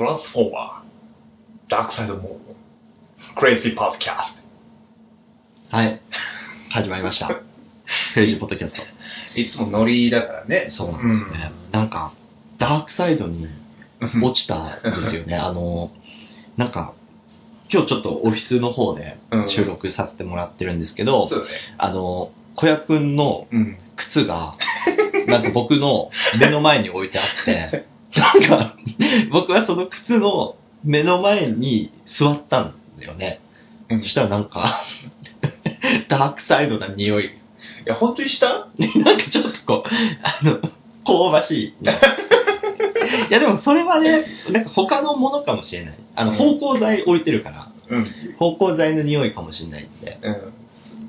トランスフォーマー、ダークサイドモード、クレイジーポッドキャストはい。始まりました。クレイジーポッドキャスト。ト。いつもノリだからね。そうなんですよね。なんか、ダークサイドにうん落ちたんですよね。あの、なんか、今日ちょっとオフィスの方でうん収録させてもらってるんですけど、そうだね。あの、小屋くんのうん。靴が、なんか僕の目の前に置いてあって、なんか、僕はその靴の目の前に座ったんだよね。うんそしたらなんか、ダークサイドな匂い。いや、本当にした？なんかちょっとこう、あの、香ばしい。いやでもそれはね、なんか他のものかもしれない。あの、うん芳香剤置いてるから、うん。芳香剤の匂いかもしれないんで。うん。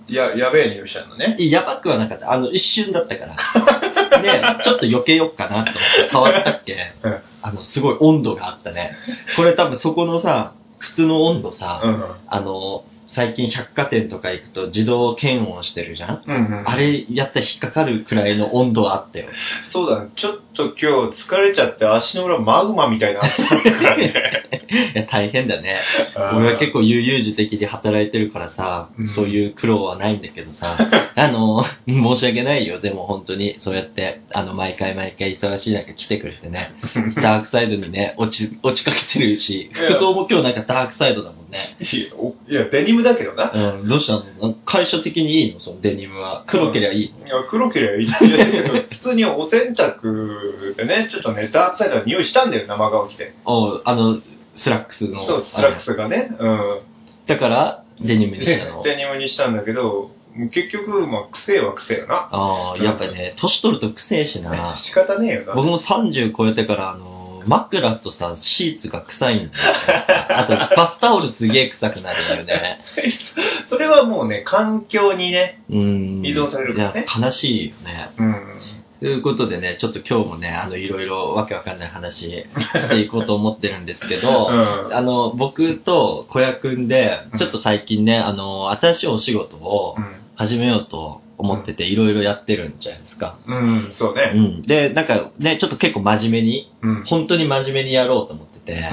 や、やべえ匂いしたのね。やばくはなかった。あの、一瞬だったから。で、ちょっと避けよっかなと思って触ったっけ、うんあの、すごい温度があったね。これ多分そこのさ、靴の温度さ、うん。あの、最近百貨店とか行くと自動検温してるじゃん、うんうん。あれやったら引っかかるくらいの温度はあったよ。そうだね。ちょっと今日疲れちゃって足の裏マグマみたいな暑さだからね。いや、大変だね。俺は結構悠々自適で働いてるからさ、うんそういう苦労はないんだけどさ、あの、申し訳ないよ。でも本当に、そうやって、あの、毎回毎回忙しい中来てくれてね、ダークサイドにね、落ち、落ちかけてるし、服装も今日なんかダークサイドだもんね。いやデニムだけどな。うん、どうしたの会社的にいいの？そのデニムは。黒けりゃいいの？いや、黒ければいいいやだけど 普通にお洗濯でね、ちょっとね、ダークサイドの匂いしたんだよ、生顔着て。おあの、スラックスの。そう、スラックスがね。うん。だから、デニムにしたの？で デニムにしたんだけど、結局、まあ、癖は癖よな。ああ、やっぱね、年取ると癖えしな。仕方ねえよな。僕も30超えてから、あの、枕とさ、シーツが臭いんだよ、ね。あと、バスタオルすげえ臭くなるんだよね。それはもうね、環境にね、うん。依存されるからね悲しいよね。うん。ということでね、ちょっと今日もね、あの、いろいろわけわかんない話していこうと思ってるんですけど、うんあの、僕と小屋くんで、ちょっと最近ね、あの、新しいお仕事を始めようと思ってて、いろいろやってるんじゃないですか。うん。うん、そううね。ん。で、なんかね、ちょっと結構真面目に、うん。本当に真面目にやろうと思ってて、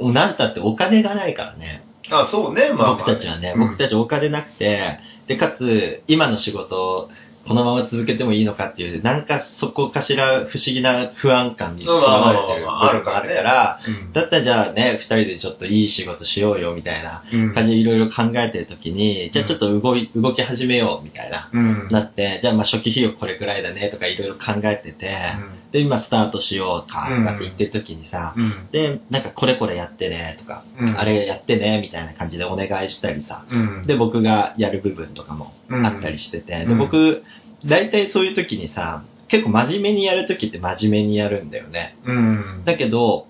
うん。なんたってお金がないからね。あ、そうね、まあ、まあ。僕たちはね、うん僕たちお金なくて、で、かつ、今の仕事をこのまま続けてもいいのかっていう、なんかそこかしら不思議な不安感にとらわれてる部分があるから、うん。だったらじゃあね、二人でちょっといい仕事しようよみたいなうん。感じでいろいろ考えてるときに、じゃあちょっと動い、動き始めようみたいな、うん。なって、じゃあまあ初期費用これくらいだねとかいろいろ考えてて、で、今スタートしようかとかって言ってるときにさ、うん。で、なんかこれこれやってねとか、うん。あれやってねみたいな感じでお願いしたりさ、うん。で、僕がやる部分とかもうん。あったりしてて、うん。で、僕、大体そういう時にさ、結構真面目にやる時って真面目にやるんだよね。うん。だけど、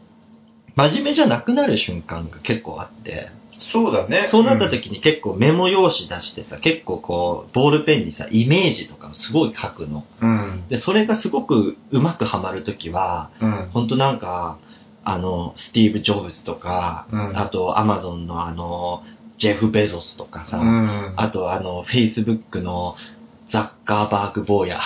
真面目じゃなくなる瞬間が結構あって、そうだね。そうなった時に結構メモ用紙出してさ、結構こう、ボールペンにさ、イメージとかをすごい書くの。うん。で、それがすごくうまくはまる時は、うん。ほんとなんか、あの、スティーブ・ジョブズとか、うんあと、アマゾンのあの、ジェフ・ベゾスとかさ、うん。あと、あの、Facebook のザッカーバーグ坊や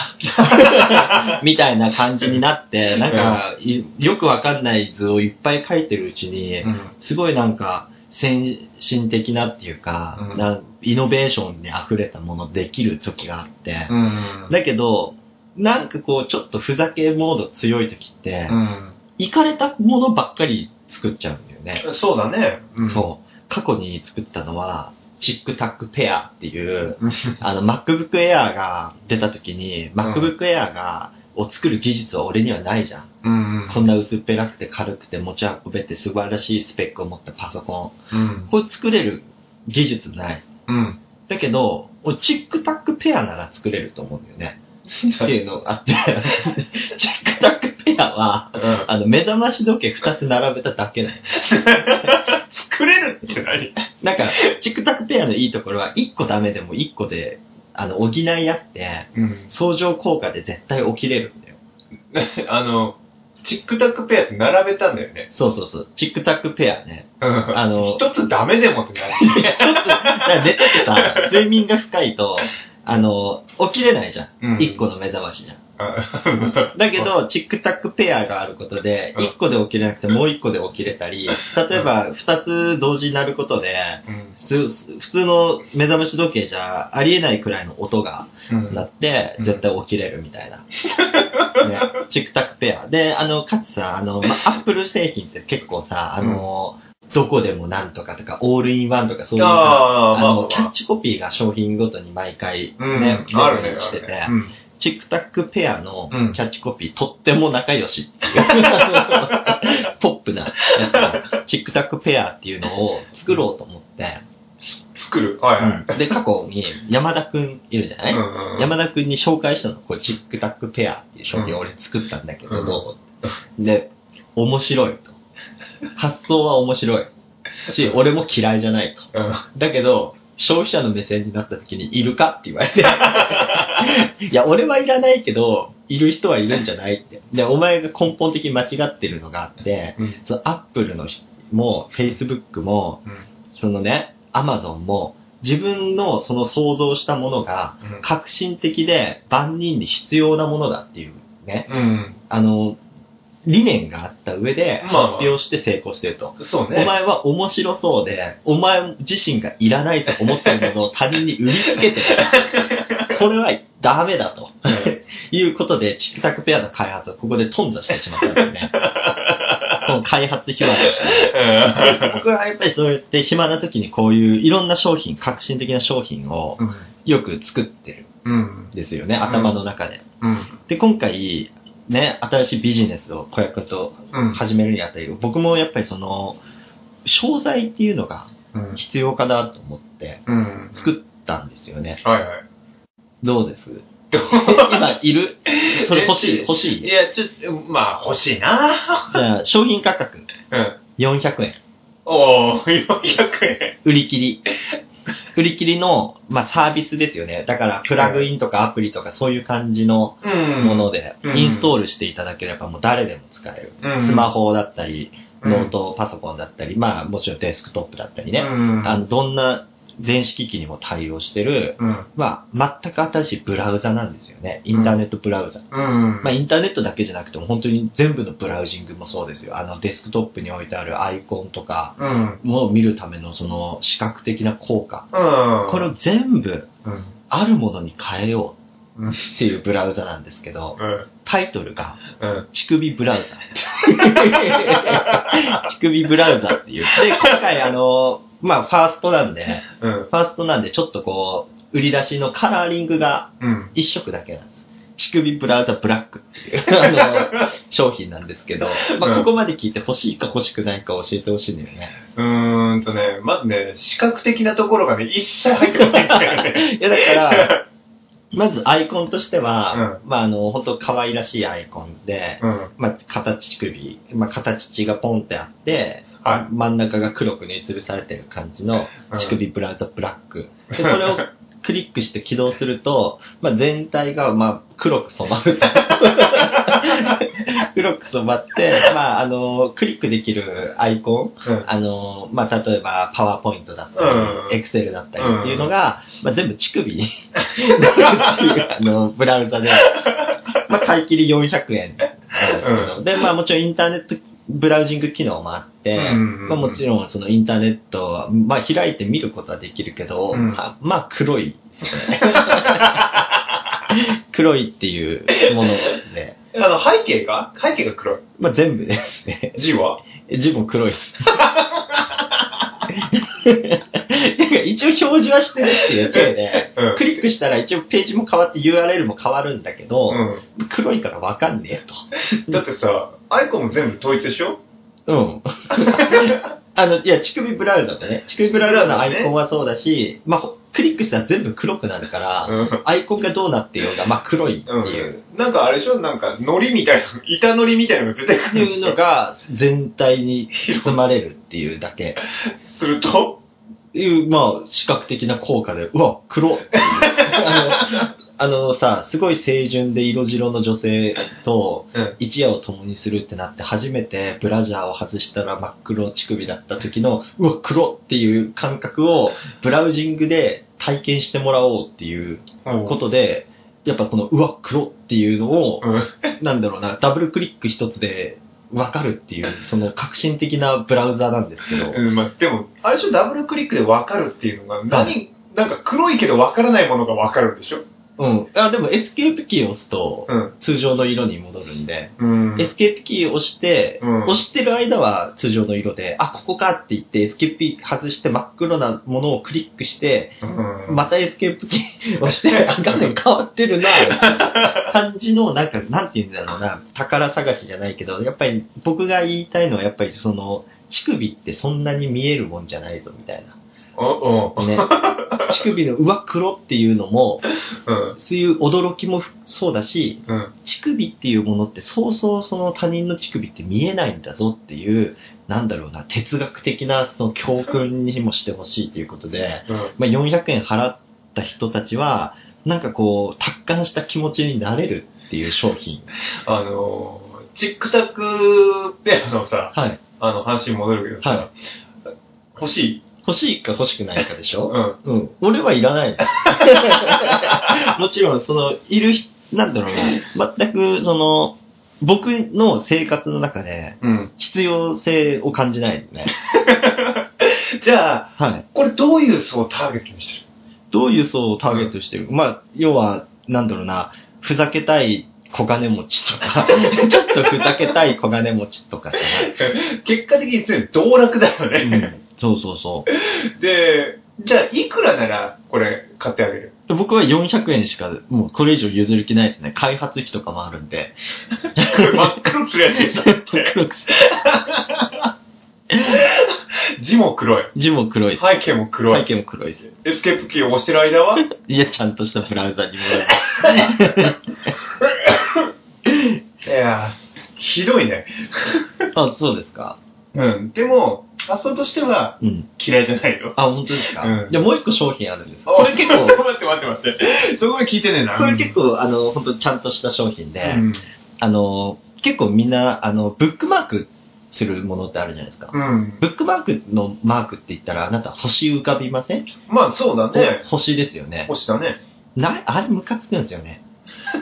みたいな感じになって、なんか、いよくわかんない図をいっぱい描いてるうちに、うん。すごいなんか、先進的なっていうか、うんなイノベーションに溢れたものできる時があって、うん。だけど、なんかこう、ちょっとふざけモード強い時って、うん。いかれたものばっかり作っちゃうんだよね。そうだね。うんそう。過去に作ったのは、チックタックペアっていう、うん。あの、MacBook Air が出た時に、MacBook Air が、を作る技術は俺にはないじゃん。うん。こんな薄っぺらくて軽くて持ち運べて素晴らしいスペックを持ったパソコン。うん。これ作れる技術ない。うん。だけど、俺チックタックペアなら作れると思うんだよね。っていうのがあって、チックタックペアは、うん。あの、目覚まし時計2つ並べただけない。作れるって何？なんか、チックタックペアのいいところは、1個ダメでも1個で、あの、補い合って、うん。相乗効果で絶対起きれるんだよ。あの、チックタックペアって並べたんだよね。そうそうそう。チックタックペアね。うんあの一つダメでもってなる。ちょっと、だから寝ててさ、睡眠が深いと、あの、起きれないじゃん。うん。1個の目覚ましじゃん。あ だけど、チックタックペアがあることで、うん。1個で起きれなくてもう1個で起きれたり、例えば2つ同時になることで、うん。普通普通の目覚まし時計じゃありえないくらいの音がうん。鳴って、うん。絶対起きれるみたいな。ね、チックタックペア。で、あの、かつさ、あの、ま、アップル製品って結構さ、あの、どこでもなんとかとか、オールインワンとかそういうさああ、あまあ。キャッチコピーが商品ごとに毎回ね、うんメあ。してて、あるね。チックタックペアのうん。キャッチコピー、とっても仲良しっていう ポップなやつのチックタックペアっていうのを作ろうと思って、作る？はいはい。で、過去に山田くんいるじゃない、うんうん山田くんに紹介したの、こう、チックタックペアっていう商品を俺作ったんだけど、うん。で、面白いと。発想は面白い。し、俺も嫌いじゃないと。うんだけど、消費者の目線になった時に、いるかって言われて。いや、俺はいらないけど、いる人はいるんじゃないって。で、お前が根本的に間違ってるのがあって、うんそのアップルの人も、フェイスブックも、そのね、アマゾンも、自分のその想像したものが、うん革新的で万人に必要なものだっていうね、うん。あの、理念があった上で発まあまあ表して成功してると。そうね。お前は面白そうで、お前自身がいらないと思ってるものを他人に売りつけてる。それはダメだと。いうことで、チックタックペアの開発をここで頓挫してしまったんですね。この開発秘話として。で僕はやっぱりそうやって暇な時にこういういろんな商品、革新的な商品をうん。よく作ってるうん。んですよね、頭の中で。うん。で、今回、ね、新しいビジネスを子役とうん。始めるにあたり、僕もやっぱりその、商材っていうのがうん。必要かなと思ってうん。作ったんですよね。はいはい。どうです？今いる？それ欲しい？欲しい？いや、ちょっと、まあ、欲しいなじゃあ、商品価格うん。400円。おー、400円。売り切り。売り切りの、まあ、サービスですよね。だから、プラグインとかアプリとかそういう感じのうんもので、うんインストールしていただければもう誰でも使える。うんスマホだったり、うんノートパソコンだったり、まあ、もちろんデスクトップだったりね。うん。あの、どんな電子機器にも対応してる、うん。まあ、全く新しいブラウザなんですよね。インターネットブラウザ。うん。まあ、インターネットだけじゃなくても、本当に全部のブラウジングもそうですよ。あの、デスクトップに置いてあるアイコンとかうん。も見るためのその視覚的な効果。うん。これを全部うん。あるものに変えようっていうブラウザなんですけど、うん。タイトルが、うん。乳首ブラウザ。乳首ブラウザっていう。で、今回あの、まあ、ファーストなんで、うん。ファーストなんでちょっとこう、売り出しのカラーリングがうん。一色だけなんです。乳首ブラウザブラックっていう あの商品なんですけど、まあ、うんここまで聞いて欲しいか欲しくないか教えてほしいんだよね。うーんとね、まずね、視覚的なところがね、一切入ってこないんだよね。いや、だから、まずアイコンとしては、まあ、あの、本当可愛らしいアイコンで、うん。まあ、形乳首、まあ、形血がポンってあって、は真ん中が黒くに吊るされてる感じのうん。乳首ブラウザブラック。で、これをクリックして起動すると、まあ、全体がまあ黒く染まると。黒く染まって、まあ、あの、クリックできるアイコン、うん。あの、まあ、例えば、パワーポイントだったうん。り、エクセルだったりっていうのが、まあ、全部乳首になるっていう、あの、ブラウザで、まあ、買い切り400円なんですけど、で、まあ、もちろんインターネットブラウジング機能もあって、うんまあ、もちろんそのインターネットは、まあ、開いて見ることはできるけど、うんまあ、まあ黒いですね。黒いっていうもので、あの、背景が？背景が黒い。まあ、全部ですね。字は？字も黒いです。一応表示はしてるっていうだけで、うんクリックしたら一応ページも変わって URL も変わるんだけど、う黒いからわかんねえと。ん。だってさ、アイコンも全部統一でしょ？うん。あの、いや、乳首ブラウザだね。乳首ブラウザのアイコンはそうだし、まあ、クリックしたら全部黒くなるから、うん。アイコンがどうなってようが、まあ、黒いってうん。いう。なんかあれでしょ？なんか、海苔みたいな、板海苔みたいなのが出てくるんでしょいうのが全体に包まれるっていうだけ。すると、いう、まあ、視覚的な効果で、うわ、黒っていうあのあのさ、すごい清純で色白の女性とうん。一夜を共にするってなって初めてブラジャーを外したら真っ黒乳首だった時の、うわ、黒っていう感覚をブラウジングで体験してもらおうっていうことで、やっぱこの、うわ、黒っていうのを、うん。なんだろうな、ダブルクリック一つでわかるっていう、その革新的なブラウザなんですけど、うん、まあ、でも、あれでしょ、ダブルクリックで分かるっていうのが、何、なんか黒いけど分からないものが分かるんでしょ？うん。あ、でもエスケープキーを押すと、うん。通常の色に戻るんで、うん。エスケープキーを押して、うん押してる間は通常の色で、あ、ここかって言って、エスケープキー外して真っ黒なものをクリックして、うん。またエスケープキーを押して、あ、画面変わってるな、感じの、なんか、なんて言うんだろうな、宝探しじゃないけど、やっぱり僕が言いたいのは、やっぱりその、乳首ってそんなに見えるもんじゃないぞ、みたいおおな。ね。乳首の上黒っていうのも、うん。そういう驚きもそうだし、うん。乳首っていうものってそうそうその他人の乳首って見えないんだぞっていう、なんだろうな、哲学的なその教訓にもしてほしいということで、うん。まあ、400円払った人たちは、なんかこう、達観した気持ちになれるっていう商品。あのー、チックタックペアのさ、はい。あの話に戻るけどさ、は欲しい？欲しいか欲しくないかでしょ？うん。うん。俺はいらない。もちろん、その、いる人、なんだろうな、全く、その、僕の生活の中でうん。必要性を感じないね。じゃあ、はい。これどういう層をターゲットにしてる？どういう層をターゲットしてる、まあ、要は、なんだろうな、ふざけたい小金持ちとか、ちょっとふざけたい小金持ちとかさ、結果的に全部道楽だようね。ん、そうそうそう。で、じゃあ、いくらならこれ買ってあげる？僕は400円しか、もうこれ以上譲る気ないですね。開発費とかもあるんで。これ真っ黒くするやつでしょ黒くす字も黒い。字も黒い。背景も黒い。背景も黒いです。エスケープキーを押してる間は？いや、ちゃんとしたブラウザに戻る。いやー、ひどいね。あ、そうですか。うん。でも、発想としてはうん。嫌いじゃないよ。あ、本当ですか、うんじゃあもう一個商品あるんです。ここれ結構、待って待って待って。そこまで聞いてねえな。これ結構、あの、本当ちゃんとした商品で、うん。あの、結構みんな、あの、ブックマークするものってあるじゃないですか。うん。ブックマークのマークって言ったら、あなた星浮かびません？まあ、そうだね。星ですよね。星だね。な、あれムカつくんですよね。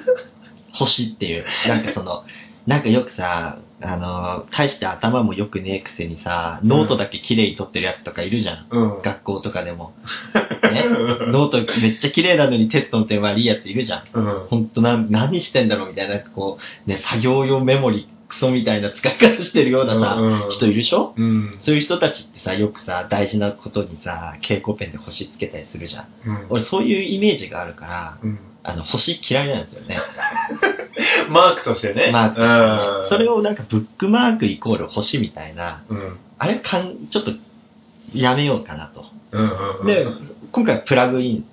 星っていう。なんかその、なんかよくさ、あの、大して頭も良くねえくせにさ、ノートだけ綺麗に取ってるやつとかいるじゃん。うん。学校とかでも。ね？ノートめっちゃ綺麗なのにテストの点悪いやついるじゃん。うん。ほんとな、何してんだろうみたいな、こう、ね、作業用メモリクソみたいな使い方してるようなさ、うん人いるでしょ？うん。そういう人たちってさ、よくさ、大事なことにさ、蛍光ペンで星つけたりするじゃん。うん。俺そういうイメージがあるから、うん。あの、星嫌いなんですよね。マークとしてね。マークとしてねうん。それをなんかブックマークイコール星みたいな、うん。あれかん、ちょっとやめようかなと。うん。うん。で、今回はプラグイン。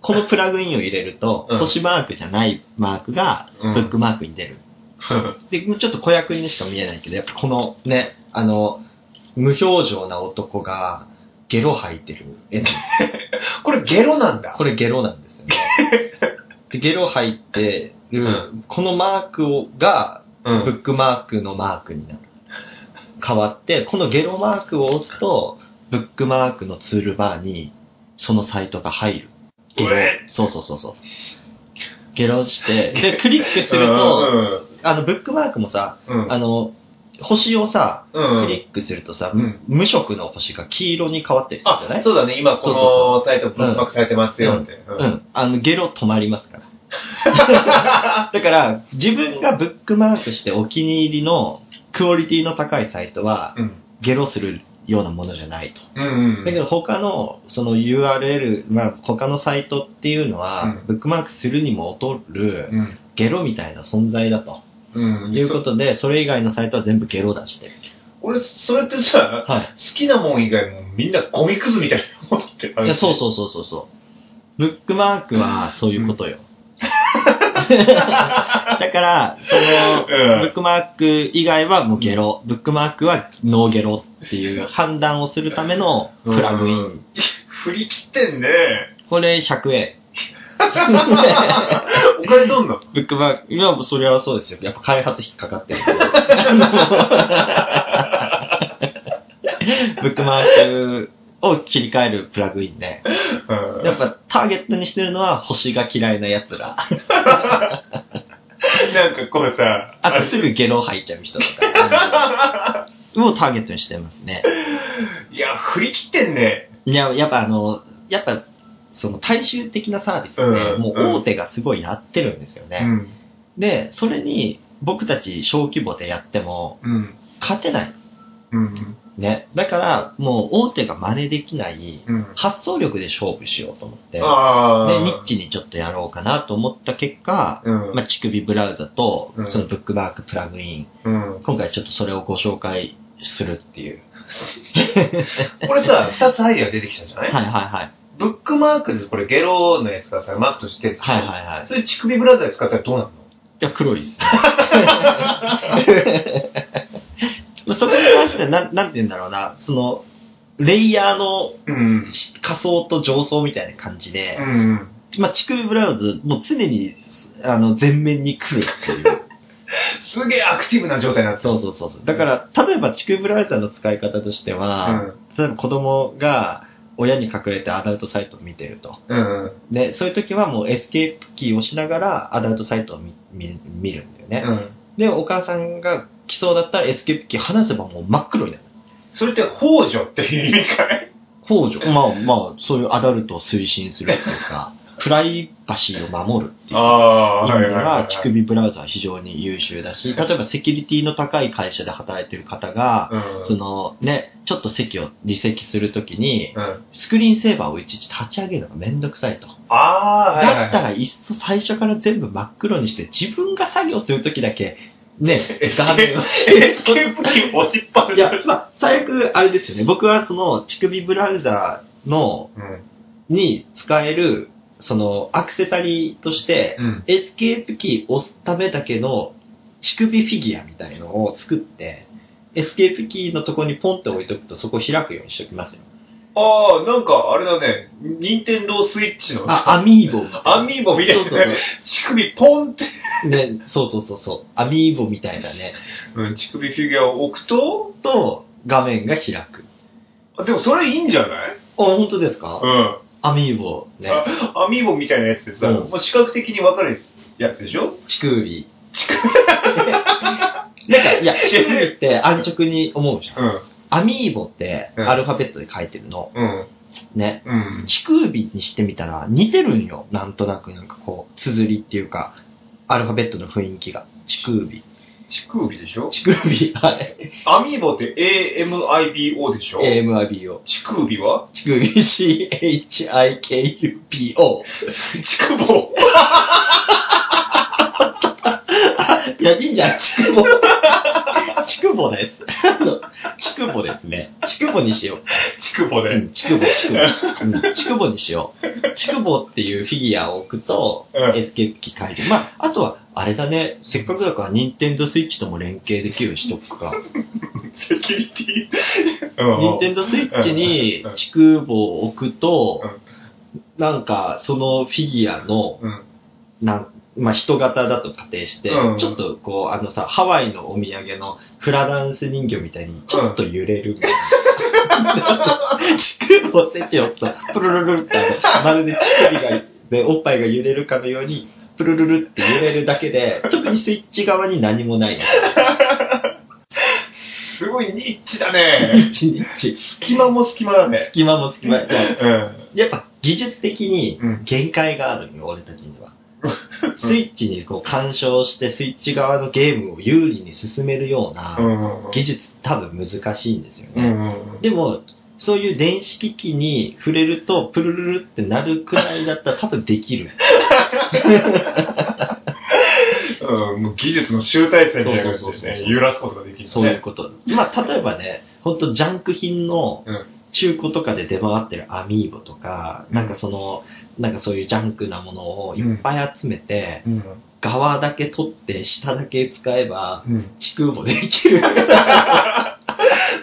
このプラグインを入れると、うん星マークじゃないマークがうんブックマークに出る。で、ちょっと子役にしか見えないけど、やっぱこのね、あの、無表情な男がゲロ吐いてる絵 これゲロなんだ。これゲロなんですよね。でゲロ吐いてる、うこのマークをが、うブックマークのマークになる。変わって、このゲロマークを押すと、ブックマークのツールバーに、そのサイトが入る。ゲロえ。そうそうそうそう。ゲロして、で、クリックするうと、んあの、ブックマークもさ、うん。あの、星をさ、うんクリックするとさ、うん無色の星が黄色に変わったりするじゃなあ、いそうだね。今こそうそうのサイトブックマークされてますよって。う。ん。あの、ゲロ止まりますから。だから、自分がブックマークしてお気に入りのクオリティの高いサイトは、うん。ゲロするようなものじゃないと。うんうん。だけど他の、その URL、まあ他のサイトっていうのは、うんブックマークするにも劣る、うん。ゲロみたいな存在だと。うん。いうことで、それ以外のサイトは全部ゲロ出してる。俺、それってさ、はい。好きなもん以外もみんなゴミくずみたいなもんってあるいや、そうそうそうそうそう。ブックマークはそういうことよ。だから、その、うんブックマーク以外はもうゲロ、ブックマークはノーゲロっていう判断をするためのプラグイン。うん振り切ってんね。これ100円。お金どんの？ブックマーク、いや、それはそうですよ。やっぱ開発費かかってるんで。ブックマークを切り替えるプラグインで、うんやっぱターゲットにしてるのは星が嫌いな奴ら。なんかこうさ、あとすぐゲロ吐いちゃう人とか。をターゲットにしてますね。いや、振り切ってんね。いや、やっぱあの、やっぱ、その大衆的なサービスって、うんもう大手がすごいやってるんですよね。ん。で、それに僕たち小規模でやってもうん。勝てない。うん。ね。だから、もう大手が真似できないうん。発想力で勝負しようと思って、で、ああ。ニッチにちょっとやろうかなと思った結果、うん。まあ、乳首ブラウザとう、んそのブックマークプラグイン、うん。今回ちょっとそれをご紹介するっていう。これさ、二つアイデア出てきたじゃない？はいはいはい。ブックマークです。これゲロのやつがさ、マークとしてる。はいはいはい。それ乳首ブラウザで使ったらどうなるの？いや、黒いっすね。まあそこに関しては、なん、なんて言うんだろうな、その、レイヤーのうん。仮想と上層みたいな感じで、うん。まあ、乳首ブラウズ、もう常に、あの、前面に来るっていう。すげえアクティブな状態になってそうそうそうそう。だから、例えば乳首ブラウザの使い方としては、例えば子供が親に隠れてアダルトサイトを見てると。うん。うん。で、そういう時はもうエスケープキーを押しながらアダルトサイトを見見見るんだよね。うん。で、お母さんが来そうだったらエスケープキー離せばもう真っ黒になる。それって、幇助っていう意味かい控除。まあまあ、そういうアダルトを推進するっていうか、プライバシーを守るっていうあ意味では、乳首ブラウザは非常に優秀だし、例えばセキュリティの高い会社で働いてる方が、うん。そのね、ちょっと席を離席するときに、うん。スクリーンセーバーをいちいち立ち上げるのがめんどくさいと。ああ。だったら、いっそ最初から全部真っ黒にして、自分が作業するときだけ、ね、画面を。エスケープっぱないし最悪、あれですよね。僕はその、乳首ブラウザの、うん。に使える、その、アクセサリーとして、うん。エスケープキー押すためだけの乳首フィギュアみたいのを作って、エスケープキーのとこにポンって置いとくとそこ開くようにしておきますよ。ああ、なんか、あれだね、ニンテンドースイッチのあ、アミーボみたいな。アミーボみたいなそうそうね、乳首ポンって、そう。ね、そうそうそうそう。アミーボみたいなね。うん、乳首フィギュアを置くと、と、画面が開く。あでもそれいいんじゃない？あ、本当ですか？うん。アミーボね。あアミーボみたいなやつでさ、うんもう視覚的に分かるやつでしょ？乳首。なんか、いや、乳首って安直に思うじゃん。うん。アミーボってうんアルファベットで書いてるの。うん。ね。うん。乳首にしてみたら似てるんよ。なんとなくなんかこう、綴りっていうか、アルファベットの雰囲気が。乳首。乳首でしょ？乳首、はい。アミーボって AMIBO でしょ？AMIBO。乳首は？乳首、 CHIKUBO。乳首 いや、いいんじゃん、ちくぼ。ちくぼです。あの、ちくぼですね。ちくぼにしよう。乳首で。うん、ちくぼ、ちくぼ。うん、ちくぼにしよう。ちくぼっていうフィギュアを置くと、うんエスケープキー解除。まあ、あとは、あれだね、せっかくだから、ニンテンドスイッチとも連携できるしとくか。セキュリティ。うんニンテンドスイッチにうんちくぼを置くと、なんか、そのフィギュアの、うん。なんまあ、人型だと仮定して、うんちょっとこう、あのさ、ハワイのお土産のフラダンス人形みたいに、ちょっと揺れるみたいな。乳首をと、プルルルルってまるで乳首が、で、おっぱいが揺れるかのように、プルルルって揺れるだけで、特にスイッチ側に何もないの。すごいニッチだニね。ッチニッチ。隙間も隙間だね。隙間も隙間。いやうん。やっぱ技術的にうん限界があるよ、俺たちには。スイッチにこう干渉して、スイッチ側のゲームを有利に進めるようなうん。技術多分難しいんですよね。うん。でも、そういう電子機器に触れると、プルルルってなるくらいだったら多分できる。うん。もう技術の集大成みたいな感じでね、揺らすことができる、ね。そういうこと。まあ、例えばね、ほんとジャンク品のうん中古とかで出回ってるアミーボとか、なんかその、なんかそういうジャンクなものをいっぱい集めて、うん。側だけ取って下だけ使えば、うん。地空もできる。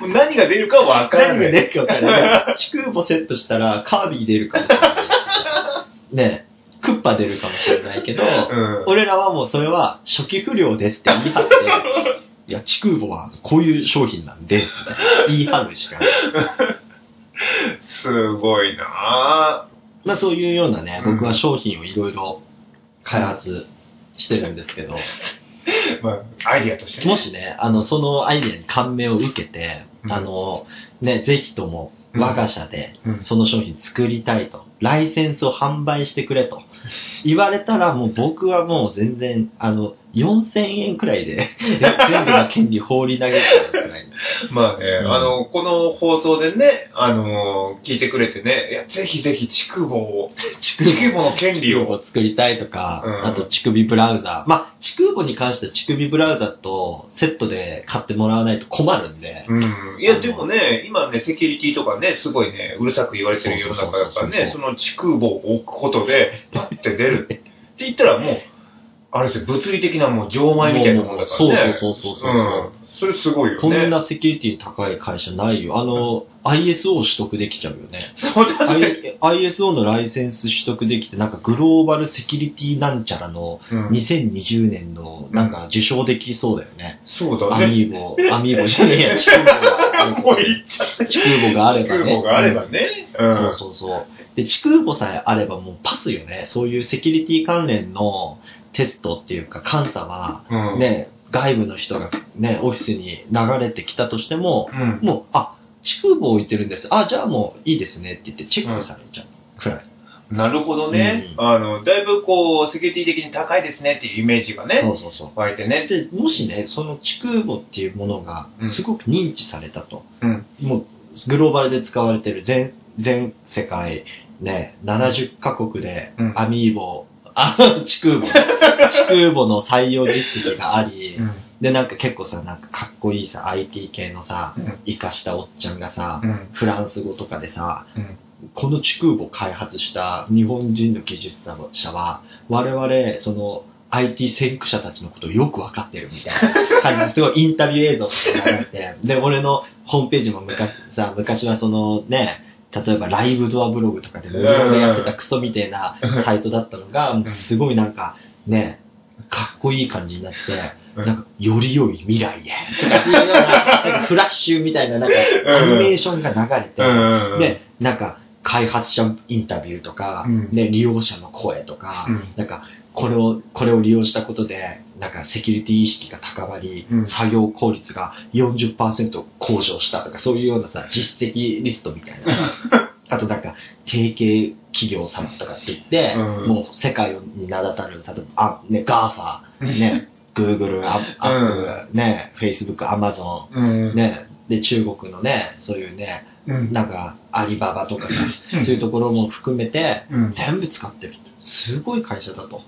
何が出るかわからない。何が出るか分からない。地空もセットしたらカービィ出るかもしれないし。ねクッパ出るかもしれないけど、うん。俺らはもうそれは初期不良ですって言い張って、いや、地空母はこういう商品なんで、みたいな言い張るしかない。すごいなまあそういうようなね、うん僕は商品をいろいろ開発してるんですけど、ぁ。まあ、アイディアとしてね。もしね、あの、そのアイデアに感銘を受けて、うんあの、ね、ぜひとも我が社でうんその商品作りたいと、ライセンスを販売してくれと言われたら、もう僕はもう全然、あの、4000円くらいで全部の権利放り投げちゃうくらい。まあね、うん。あの、この放送でね、あの、聞いてくれてね、いや、ぜひぜひ、畜母を、畜母の権利乳を、を作りたいとか、うん。あと乳首ブラウザー。まあ、乳首に関しては乳首ブラウザとセットで買ってもらわないと困るんで、うん。いや、でもね、今ね、セキュリティとかね、すごいね、うるさく言われてる世の中だからね、その畜母を置くことで、パ ッて出るって言ったらもう、あれですよ、物理的なもう錠前みたいなもんだからね。そうそうそうそうそううん。それすごいよね。こんなセキュリティ高い会社ないよ。あの、ISO 取得できちゃうよね。そうだね。ISO のライセンス取得できて、なんかグローバルセキュリティなんちゃらのうん2020年のなんか受賞できそうだよね。そうだアね。ミーボ、アミーボじゃねえや、チクーボが。もう言っちゃった。チクーボがあればね。畜母があればね。うん。そうそうそう。で、チクーボさえあればもうパスよね。そういうセキュリティ関連のテストっていうか監査は、うん。ね、外部の人がね、オフィスに流れてきたとしても、うん。もう、あ、チクーボ置いてるんです。あ、じゃあもういいですねって言ってチェックされちゃうくらい。なるほどね。うんあの、だいぶこう、セキュリティ的に高いですねっていうイメージがそね、うそうそう。湧いてね。で、もしね、そのチクーボっていうものがうんすごく認知されたと。うん。もう、グローバルで使われてる全、全世界、ね、70カ国でうんアミーボ、あ、チクーボ、チクーボの採用実績があり、で、なんか結構さ、なんかかっこいいさ、IT 系のさ、うん。活かしたおっちゃんがさ、うん。フランス語とかでさ、うん。この地空母を開発した日本人の技術者は、我々、その、IT 先駆者たちのことをよくわかってるみたいな 感じですごいインタビュー映像とか流れて、で、俺のホームページも昔さ、昔はそのね、例えばライブドアブログとかで無料でやってたクソみたいな サイトだったのが、もうすごいなんかね、かっこいい感じになって、うん。なんか、より良い未来へ、とかっていうような、フラッシュみたいな、なんか、アニメーションが流れて、うん。で、なんか、開発者インタビューとか、うん。ね、利用者の声とか、うん。なんか、これを、これを利用したことで、なんか、セキュリティ意識が高まり、うん作業効率が40%向上したとか、そういうようなさ、実績リストみたいな。あとなんか、提携企業さんとかって言って、うんもう世界に名だたる、例えば、あ、ね、GAFA、ね、Google、アアップル、ね、Facebook、Amazon、うん。ね、で、中国のね、そういうね、うん。なんか、アリババとかさ、うんそういうところも含めて、うん。全部使ってる。すごい会社だと。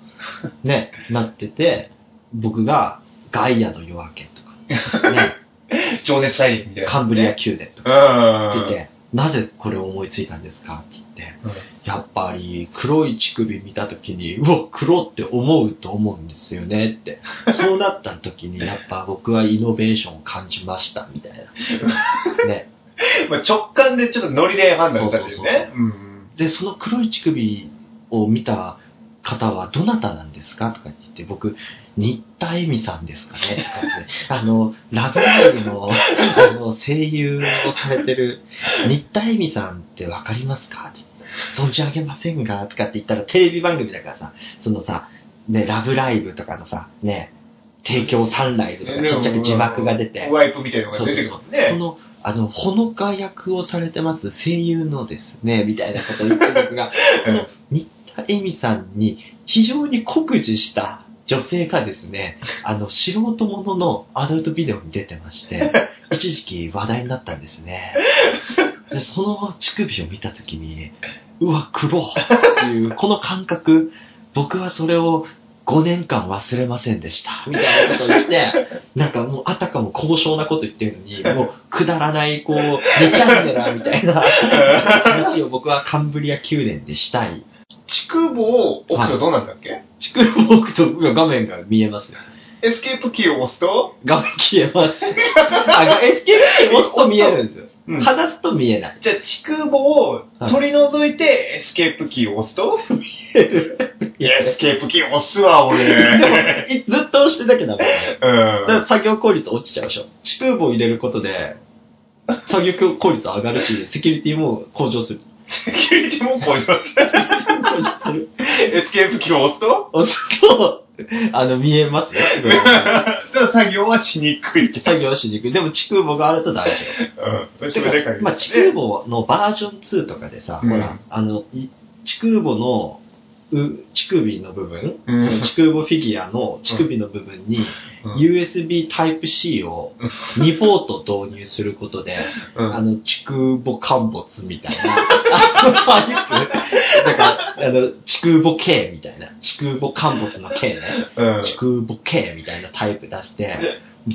ね、なってて、僕が、ガイアの夜明けとか、ね、情熱大陸みたいな。カンブリア宮殿とかうん。言って、なぜこれを思いついたんですか？って言って、うんやっぱり黒い乳首見たときに、うわ、黒って思うと思うんですよねって。そうなった時に、やっぱ僕はイノベーションを感じました、みたいな。ね。まあ直感でちょっとノリで判断したんですよね。うん。で、その黒い乳首を見た方はどなたなんですかとかって言って、僕、新田恵美さんですかねとかって、あの、ラブライブの、あの、声優をされてる、新田恵美さんってわかりますか？って存じ上げませんがとかって言ったら、テレビ番組だからさ、そのさ、ね、ラブライブとかのさ、ね、提供サンライズとかちっちゃく字幕が出て、ワイプみたいなのが出てくるもんこね。の、あの、ほのか役をされてます声優のですね、みたいなことを言って僕が、この、新 田恵美さんに非常に酷似した女性がですね、あの、素人もののアダルトビデオに出てまして、一時期話題になったんですね。で、その乳首を見たときに、うわ、黒っていう、この感覚、僕はそれを5年間忘れませんでした。みたいなことを言って、なんかもうあたかも高尚なこと言ってるのに、もうくだらない、こう、2チャンネラーみたいな話を僕はカンブリア宮殿でしたい。畜母を置くとどうなんだっけ、地区を置くと画面が見えますよ。エスケープキーを押すと、画面消えます。あ、エスケープキー押すと見えるんですよ。うん離すと見えない。じゃあ、ちくぼを取り除いて、エスケープキーを押すと、いや、エスケープキー押すわ、俺。ずっと押してなきゃダメだよ。うんだから作業効率落ちちゃうでしょ。ちくぼを入れることで、作業効率上がるし、セキュリティも向上する。セキュリティも向上する。エスケープキーを押すと？押すと、あの、見えますよ。ただ作業はしにくい。作業しにくい。でも、地空母があると大丈夫。うん。それでかいまあ、地空母のバージョン2とかでさ、うんほら、あの、い地空母の、う乳首の部分、うん。地空母フィギュアの乳首の部分に、うん。USB Type-C を2ポート導入することで、うん。あの、地空母陥没みたいな、あのだから、あの、地空母 K みたいな、地空母陥没の K ね、うん。地空母 K みたいなタイプ出して、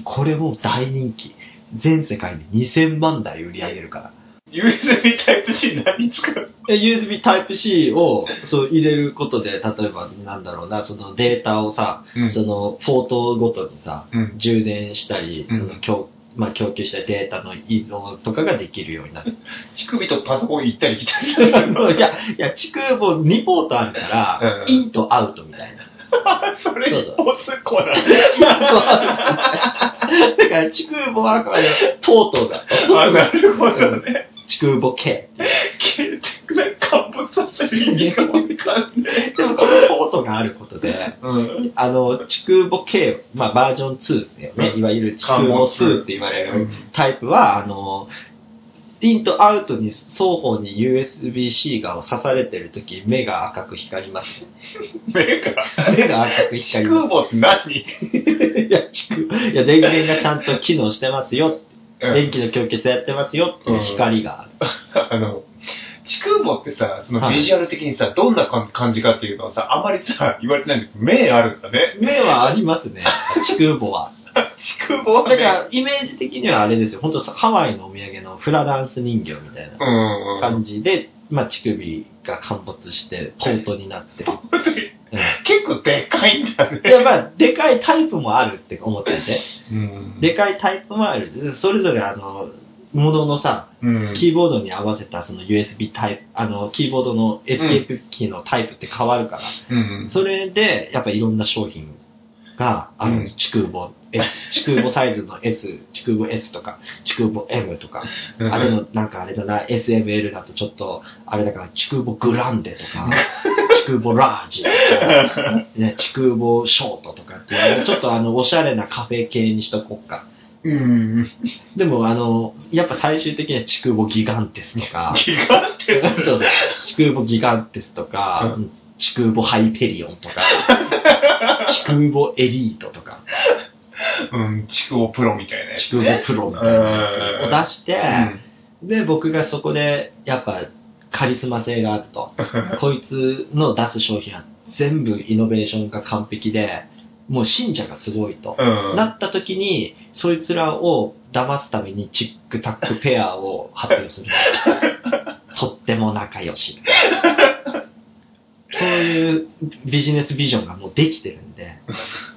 これもう大人気。全世界で2000万台売り上げるから。USB Type-C 何使うえ USB Type-C をそう入れることで、例えばなんだろうな、そのデータをさ、うんそのポートごとにさ、うん。充電したり、うんその供まあ、供給したデータの移動とかができるようになる。乳首とパソコン行ったり来たりする。いや、いや、地空母2ポートあるから、うんインとアウトみたいな。それそうそう一方通行なインとアウトだから地空母はあくまでポートが、の。あ、なるほどね。地空母 K。消えてなんか陥没させる意味がわかんない。でもこのポートがあることで、うん。あの、地空母 K、まあバージョン2だよね、うんいわゆる地空母2って言われるうんタイプは、あの、インとアウトに双方に USB-C が刺されてるとき、目が赤く光ります。目が？目が赤く地光りま空母って何？す。いや、地空、いや、電源がちゃんと機能してますよ。電気の供給やってますよっていう光がある。あの、地空母ってさ、そのはいビジュアル的にさ、どんな感感じかっていうのはさ、あまりさ、言われてないんだけど、目あるんだね。目はありますね、地空母は。ちくぼはね。だから、イメージ的にはあれですよ。本当ハワイのお土産のフラダンス人形みたいな。感じで、まあ、乳首が陥没して、ポートになって 結構でかいんだね。いや、まあ、でかいタイプもあるって思ってて。うんでかいタイプもある。それぞれあの、もののさ、うん。キーボードに合わせたその USB タイプ、あの、キーボードのエスケープキーのタイプって変わるから、うん。それで、やっぱいろんな商品があるんです。地空母 S、地空母サイズの S、地空母 S とか、地空母 M とか、あれの、なんかあれだな、SML だとちょっと、あれだから、地空母グランデとか、地空母ラージ。とか、ね、地空母ショートとかっていう、ちょっとあの、おしゃれなカフェ系にしとこっか。うん。でもあの、やっぱ最終的には地空母ギガンテスとか、ギガってそうそう、地空母ギガンテスとか、地空母ハイペリオンとか、地空母エリートとか、うん、地空母プロみたいなやつ地空母プロみたいなやつを出して、で、僕がそこで、やっぱ、カリスマ性があると。こいつの出す商品は全部イノベーションが完璧で、もう信者がすごいと。うん。なった時に、そいつらを騙すためにチックタックペアを発表する。とっても仲良し。そういうビジネスビジョンがもうできてるんで、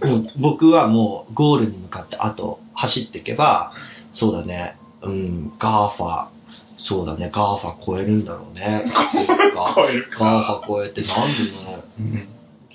もう僕はもうゴールに向かってあと走っていけば、そうだね、うん、ガーファ、そうだね、ガーファ超えるんだろうね。ガ超えるガーファ超えてなんでのうん。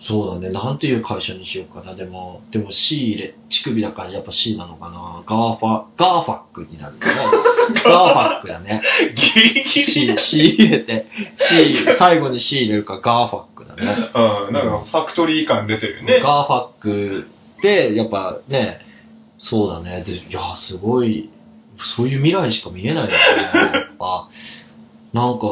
そうだね。なんていう会社にしようかな。でも、でも C 入れ、乳首だからやっぱ C なのかな。ガーファ、ガーファックになるんだね。ガーファックだね。ギリギリ C、C 入れて、C、最後に C 入れるからガーファックだね。うん、なんかファクトリー感出てるよね。ガーファックで、やっぱね、そうだね。で、いや、すごい、そういう未来しか見えないよね。やっぱ、なんか、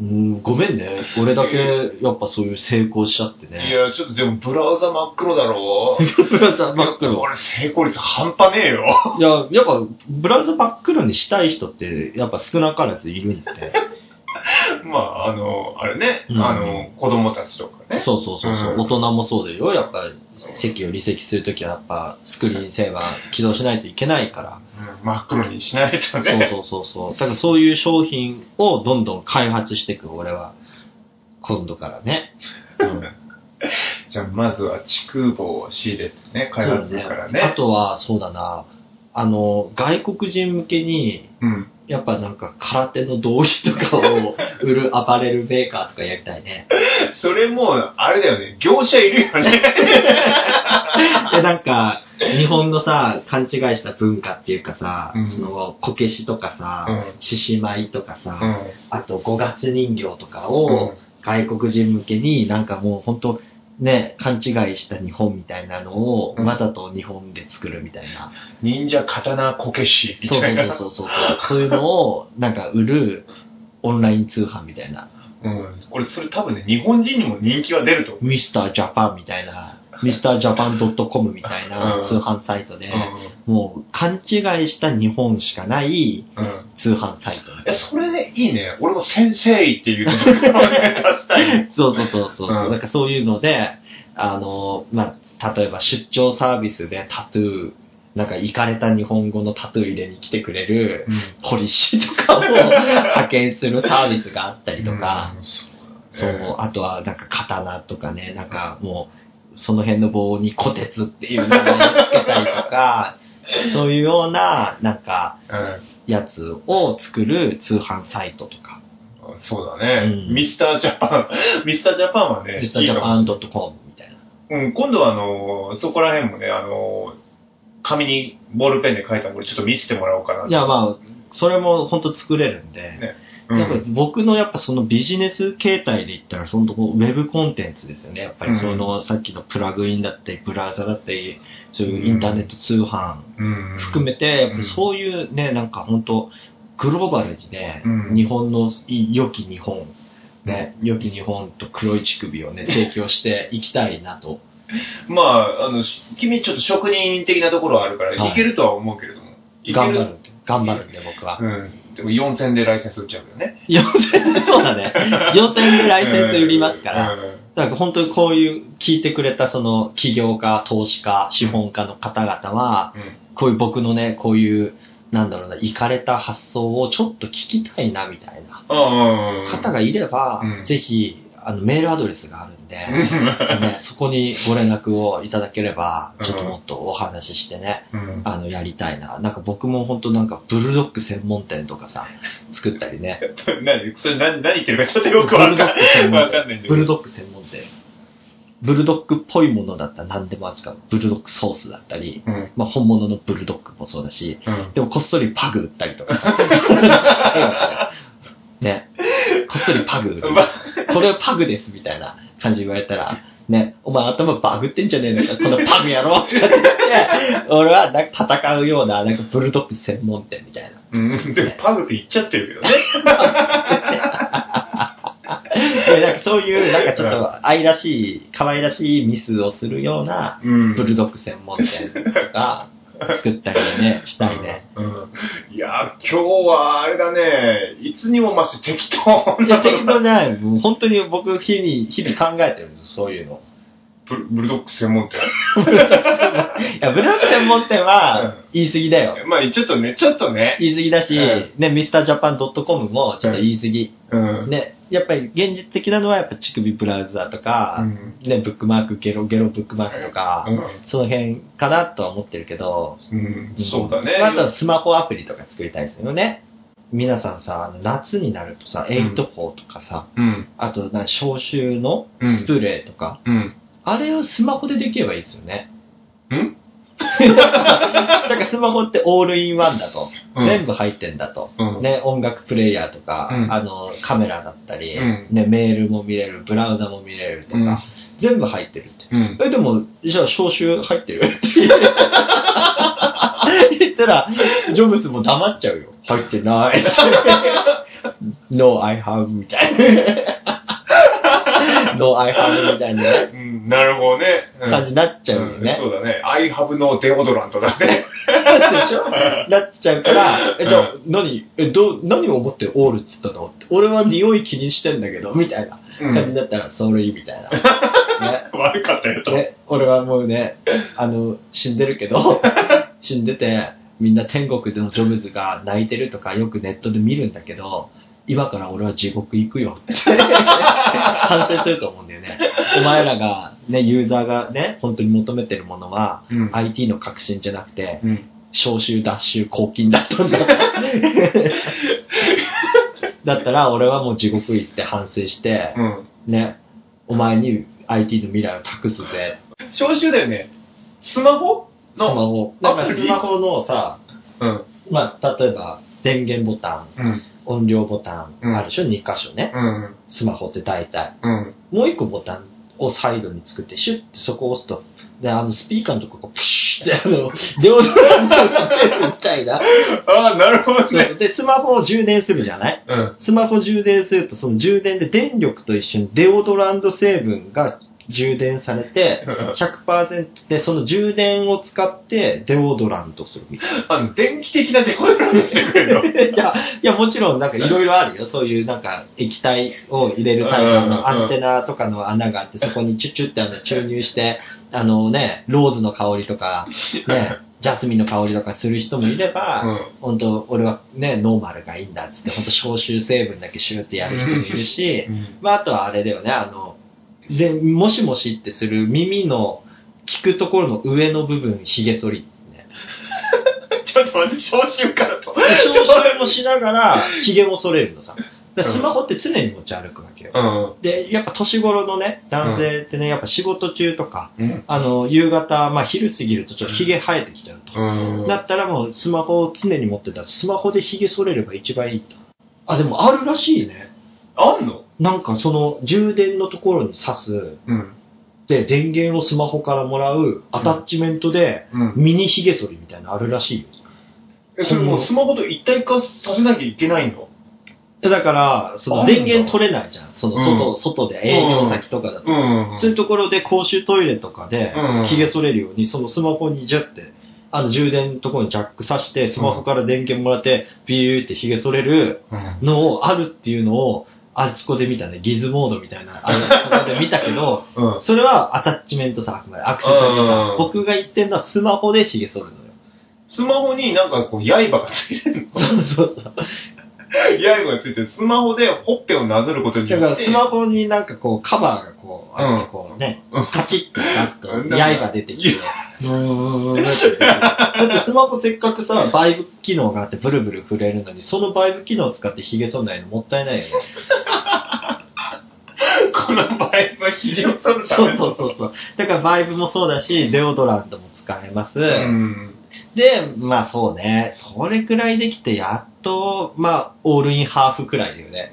うん、ごめんね。俺だけ、やっぱそういう成功しちゃっていね。や、ちょっとでもブラウザ真っ黒だろ ブラウザ真っ黒。俺成功率半端ねえよ。いや、やっぱ、ブラウザ真っ黒にしたい人って、やっぱ少なからずいるんで。まあ、あの、あれね、うんあの、子供たちとかね。そうそうそうそう、うん大人もそうだよ。やっぱ、席を離席するときはやっぱ、スクリーンセーバー起動しないといけないから。うん真っ黒にしないとそうね。そうそうそう。だからそういう商品をどんどん開発していく、俺は。今度からね。うん。じゃあ、まずは地空母を仕入れてね、開発からね。あとは、そうだな、あの、外国人向けに、うん。やっぱなんか空手の道着とかを売るアパレルメーカーとかやりたいね。それもう、あれだよね、業者いるよね。で、なんか、日本のさ、勘違いした文化っていうかさ、うんその、こけしとかさ、うん獅子舞とかさ、うん。あと五月人形とかうをん外国人向けになんかもう本当ね、勘違いした日本みたいなのをうんわざと日本で作るみたいな。忍者刀こけしみそうたいな。そうそうそうそう。そういうのをなんか売るオンライン通販みたいな。うん。俺、それ多分ね、日本人にも人気は出ると思う。ミスタージャパンみたいな、ミスタージャパン .com みたいな通販サイトで、もう勘違いした日本しかない。通販サイトみたいえ、それでいいね。俺も先生っていうたい。な。そうそうそうそう。ううんなんかそういうので、あの、まあ、例えば出張サービスでタトゥー、なんか、行かれた日本語のタトゥー入れに来てくれる、堀師とかを派遣するサービスがあったりとか、うんそう、あとはなんか刀とかね、なんかもう、その辺の棒に虎鉄っていうのをつけたりとか、そういうような、なんか、うん。やつを作る通販サイトとか、そうだね、うん。ミスタージャパン、ミスタージャパンはね、ミスタージャパン .com みたいな。うん、今度はあの、そこら辺もね、あの、紙にボールペンで書いたのをちょっと見せてもらおうかな。いや、まあ、それも本当作れるんで、ね。うん、やっぱ僕のやっぱそのビジネス形態で言ったら、そのとこウェブコンテンツですよね。やっぱりその、さっきのプラグインだったり、ブラウザだったり、そういうインターネット通販うん、含めて、やっぱりそういうね、なんか本当グローバルにね、うん日本の良き日本、ね、良き日本と黒い乳首をね、提供していきたいなと。まあ、あの、し君ちょっと職人的なところはあるから、はいい、けるとは思うけれども。頑張るんで、頑張るんで僕は。うん。でも4000でライセンス売っちゃうよね。4000、そうだね。4000円でライセンス売りますから。うんだから本当にこういう聞いてくれたその起業家、投資家、資本家の方々は、うんこういう僕のね、こういう、なんだろうな、行かれた発想をちょっと聞きたいな、みたいな。方がいれば、うんぜひ、あの、メールアドレスがあるんで、うんね、そこにご連絡をいただければ、うんちょっともっとお話ししてね、うんあの、やりたいな。なんか僕も本当なんか、ブルドッグ専門店とかさ、作ったりね。何それ何何言ってるかちょっとよくわかんないブルドッグ専門店。ブルドッグっぽいものだったら何でも扱う。ブルドッグソースだったり、うん。まあ本物のブルドッグもそうだし、うん。でもこっそりパグ売ったりとか ね。こっそりパグ売る。まこれはパグですみたいな感じ言われたら、ね、お前頭バグってんじゃねえの？か、このパグやろって言って、俺はなんか戦うような、なんかブルドッグ専門店みたいな。うん。でもパグって言っちゃってるけどね。でなんかそういう、なんかちょっと愛らしい、可愛らしいミスをするような、うんブルドッグ専門店とか、作ったりね、したいね。うん。いや、今日はあれだね、いつにも増して適当いや、な適当じゃない。もう本当に僕、日々、日々考えてるんです、そういうの。ブルブルドッグ専門店。いや、ブルドッグ専門店は言い過ぎだよ。まあ、ちょっとね、ちょっとね。言い過ぎだし、うんね、MrJapan.com もちょっと言い過ぎ。うん。ね、やっぱり現実的なのはやっぱ乳首ブラウザとか、うんね、ブックマーク、ゲロゲロブックマークとか、その辺かなとは思ってるけど、うん。そうだね。あとはスマホアプリとか作りたいですよね。皆さんさ、あの夏になるとさ、8-4とかさ、うん。あとな消臭のうんスプレーとか、うん。あれをスマホでできればいいですよね。ん？だからスマホってオールインワンだと。うん全部入ってんだと。うん。ね、音楽プレイヤーとか、うんあの、カメラだったり、うんね、メールも見れる、ブラウザも見れるとか、うん全部入ってるって。うん。え、でも、じゃあ、招集入ってる？っ て言ったら、ジョブスも黙っちゃうよ。入ってない。no, I have, みたいな。No, I have, みたいなねうんなるほどね。うん感じになっちゃうよね。そうだね。I have no deodorant だね。でしょ？なっちゃうから、え、じゃあ、何、え、どう、何を思ってオールっつったの？って俺は匂い気にしてんだけど、みたいな感じだったら、それいいみたいな。ね。悪かったよと。ね、俺はもうね、あの、死んでるけど、死んでて、みんな天国でのジョブズが泣いてるとかよくネットで見るんだけど、今から俺は地獄行くよって 反省すると思うんだよね。お前らが、ね、ユーザーがね、本当に求めてるものは、うん IT の革新じゃなくて、うん。招集、脱臭、抗菌だったんだ。だったら俺はもう地獄行って反省して、うん。ね、お前に IT の未来を託すぜ。招集だよね。スマホ？スマホ。だからアプリ？スマホのさ、うん。まあ、例えば、電源ボタン、うん。音量ボタン、うんあるでしょ ?2 箇所ね。うん。スマホって大体。うん。もう一個ボタンをサイドに作って、シュッてそこを押すと、で、あの、スピーカーのとこがプシュッて、あの、デオドラントが出るみたいな。ああ、なるほどね。で、スマホを充電するじゃない？うん。スマホ充電すると、その充電で電力と一緒にデオドラント成分が充電されて、100%で、その充電を使ってデオドラントするみたいな。あの、電気的なデコランしてくれるの？いや、いや、もちろんなんかいろいろあるよ。そういうなんか液体を入れるタイプのアンテナとかの穴があって、そこにチュッチュってあの注入して、あのね、ローズの香りとか、ね、ジャスミンの香りとかする人もいれば、本当俺はね、ノーマルがいいんだっつって、本当消臭成分だけシューってやる人もいるし、うん。まああとはあれだよね、あの、で、もしもしってする耳の聞くところの上の部分、髭剃り、ね。ちょっと待って、消臭からと。で消臭もしながら、髭も剃れるのさ。スマホって常に持ち歩くわけよ。うん。で、やっぱ年頃のね、男性ってね、やっぱ仕事中とか、うん。あの、夕方、まあ昼過ぎるとちょっと髭生えてきちゃうと。うん。だったらもうスマホを常に持ってたら、スマホで髭剃れれば一番いいと。あ、でもあるらしいね。あんの？なんかその充電のところに挿す、うん。で、電源をスマホからもらうアタッチメントで、うん。ミニ髭剃りみたいなのあるらしいよ。え、それもうスマホと一体化させなきゃいけないの？だから、その電源取れないじゃん。その外、うん外で営業先とかだと。んそういうところで公衆トイレとかでうん、髭剃れるように、そのスマホにジャって、あの充電のところにジャック挿して、スマホから電源もらって、ビューって髭剃れるうん。のをあるっていうのを、あそこで見たね、ギズモードみたいな、あそこで見たけど、うん。それはアタッチメントさ、あくまでアクセサリーうんが。僕が言ってるのはスマホで髭剃るのよ。スマホになんかこう、刃がついてるの？そうそうそう。刃がついてる。スマホでほっぺをなぞることによって。だからスマホになんかこう、カバーがこう、あってこうね、うんカチッと出すと、うん刃出てきて、うーん、だってスマホせっかくさ、バイブ機能があってブルブル震えるのに、そのバイブ機能を使って髭剃んないのもったいないよね。この場合は髭を剃るためそうそうそうそう。だからバイブもそうだし、デオドラントも使えます。うん。で、まあそうね、それくらいできて、やっと、まあ、オールインハーフくらいだよね。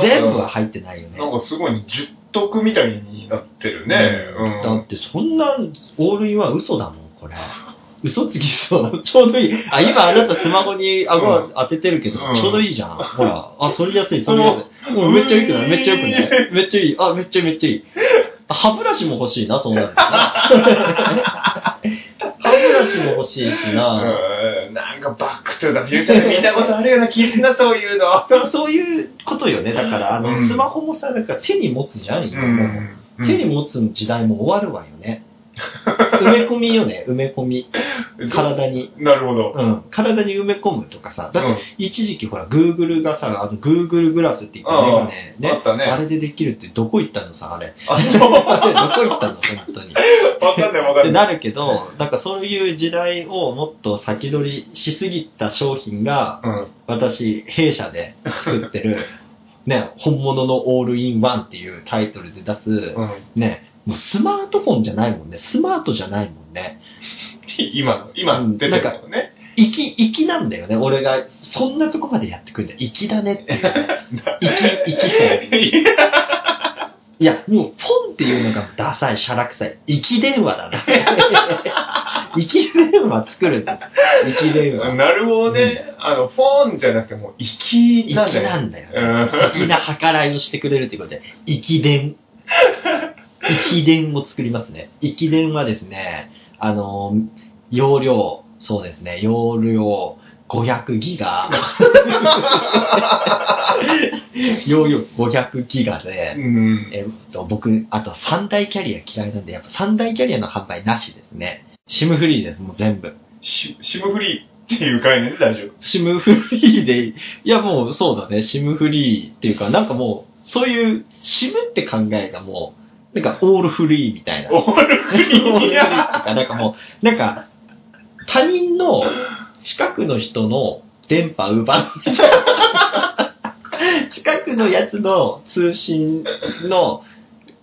全部は入ってないよね。なんかすごい十徳みたいになってるね。うん。だってそんな、オールインは嘘だもん、これ。嘘つきそう。ちょうどいい。あ、今あなたスマホに顎当ててるけど、うんちょうどいいじゃん。ほら。あ、反りやすい、反りやすい。もうめっちゃいいくない？めっちゃよくない？めっちゃいい。あ、めっちゃめっちゃいい。あ歯ブラシも欲しいな、そうなる しいしな。うんなんかバックトゥーザフューチャーで見たことあるような気すんな、そういうの。でもそういうことよね。だから、あの、うんスマホもさ、なんか手に持つじゃん、今もう。うん手に持つ時代も終わるわよね。埋め込みよね、埋め込み。体に。なるほど。うん。体に埋め込むとかさ。だってうん、一時期ほら、Google がさ、あの、Google グラスって言ったメガネね。あったねあれでできるってどこ行ったのさ、あれ。あ、どこ行ったの本当に。わかんないわかんない。ってなるけど、なんかそういう時代をもっと先取りしすぎた商品が、うん。私、弊社で作ってる、ね、本物のオールインワンっていうタイトルで出す、うん。ね、もうスマートフォンじゃないもんね。スマートじゃないもんね。今の、今出てるのね。粋、粋なんだよね。俺が、そんなとこまでやってくるんだよ。粋だねっていうね。粋、粋フォン。いや、もう、フォンっていうのがダサい、シャラ臭い。粋電話だな。粋電話作るんだ。粋電話。なるほどね。あの、フォンじゃなくてもう、粋なんだ粋よ。なんだよ。うん。粋な計らいをしてくれるということで、粋伝。粋伝を作りますね。粋伝はですね、あの、容量、そうですね、容量500ギガ。容量500ギガうで、ん。えっと、僕、あと3大キャリア嫌いなんで、やっぱ3大キャリアの販売なしですね。シムフリーです、もう全部。シシムフリーっていう概念で大丈夫？シムフリーでいやもうそうだね、シムフリーっていうか、なんかもう、そういう、シムって考えがもう、なんかオールフリーみたいな。オールフリオールフリーっていうーや。か、なんかもう、なんか、他人の近くの人の電波奪うみたいな。近くのやつの通信の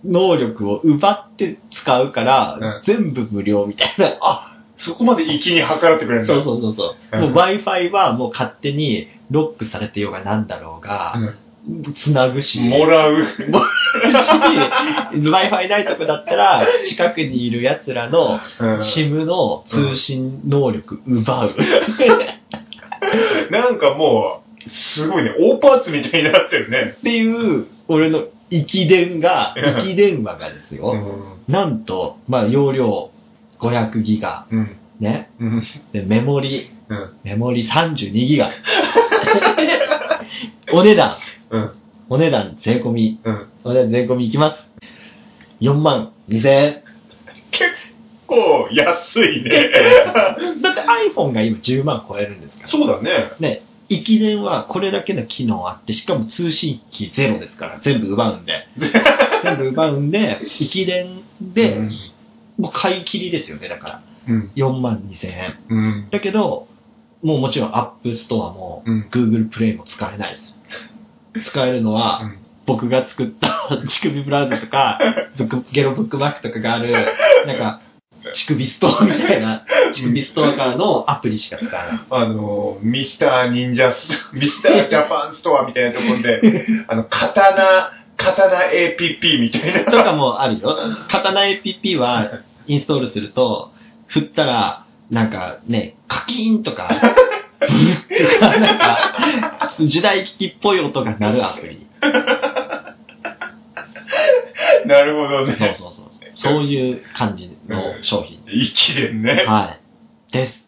能力を奪って使うから、うん全部無料みたいな。あ、そこまで粋に計らってくれるんだ。そうそうそうそう。もう Wi-Fi はもう勝手にロックされてようがなんだろうが、つなぐし、もらう。し Wi-Fi ないとこだったら、近くにいる奴らのうん SIM の通信能力奪う。なんかもう、すごいね、大パーツみたいになってるね。っていう、俺の駅電が、駅電話がですよ、ん。なんと、まあ、容量500ギガ、うん。ね。うん。で、メモリ、うん。メモリ32ギガ。お値段、うん。お値段税込み、うん。お値段税込みいきます。4万2000円。結構安いね。だって iPhone が今10万超えるんですから。そうだね。ね、駅電はこれだけの機能あって、しかも通信機ゼロですから、全部奪うんで。全部奪うんで、駅電で、うんもう買い切りですよね、だから。うん。4万2000円。うん。だけど、もうもちろん App Store もうん Google Play も使えないです。使えるのは、僕が作った乳首ブラウザとか、ブックゲロブックマークとかがある、なんか、乳首ストアみたいな、乳首ストアからのアプリしか使えない。あの、ミスター忍者スト、ミスタージャパンストアみたいなところで、あの、刀、刀 APP みたいな。とかもあるよ。刀 APP はインストールすると、振ったら、なんかね、カキーンとか、とか、なんか、時代機器っぽい音が鳴るアプリ。なるほどね。そうそうそう。そういう感じの商品。生きれんね。はい。です。